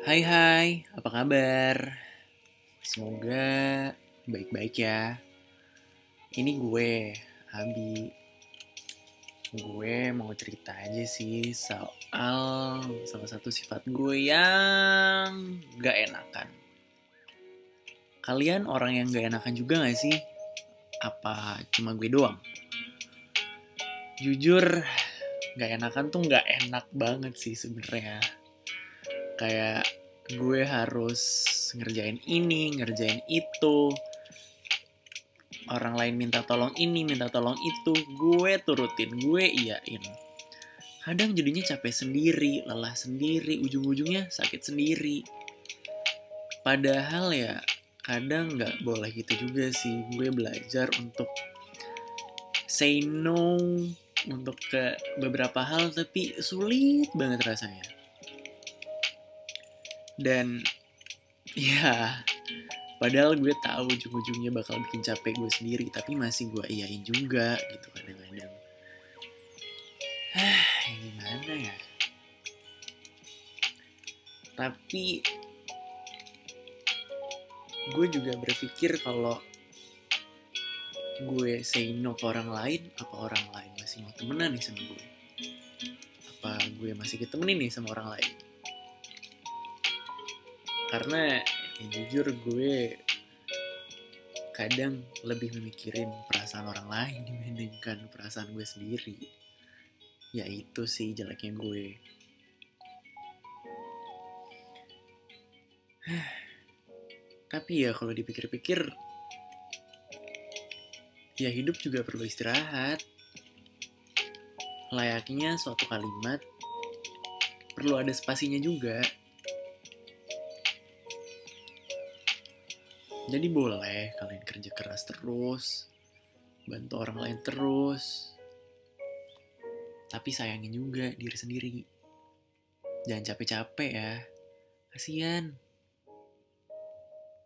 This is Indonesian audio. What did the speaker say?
Hai hai, apa kabar? Semoga baik-baik ya. Ini gue, Abi. Gue mau cerita aja sih soal salah satu sifat gue yang gak enakan. Kalian orang yang gak enakan juga gak sih? Apa cuma gue doang? Jujur, gak enakan tuh gak enak banget sih sebenarnya kayak gue harus ngerjain ini, ngerjain itu. Orang lain minta tolong ini, minta tolong itu, gue turutin, gue iyain. Kadang jadinya capek sendiri, lelah sendiri, ujung-ujungnya sakit sendiri. Padahal ya kadang nggak boleh gitu juga sih. Gue belajar untuk say no untuk ke beberapa hal tapi sulit banget rasanya dan ya padahal gue tahu ujung-ujungnya bakal bikin capek gue sendiri tapi masih gue iyain juga gitu kadang-kadang. Ah gimana ya? Tapi gue juga berpikir kalau gue say no ke orang lain apa orang lain masih mau temenan nih sama gue? Apa gue masih ketemenin nih sama orang lain karena ya, jujur gue kadang lebih memikirin perasaan orang lain dibandingkan perasaan gue sendiri. Ya itu sih jeleknya gue. Tapi ya kalau dipikir-pikir ya hidup juga perlu istirahat. Layaknya suatu kalimat perlu ada spasinya juga Jadi boleh kalian kerja keras terus, bantu orang lain terus, tapi sayangin juga diri sendiri. Jangan capek-capek ya, kasihan.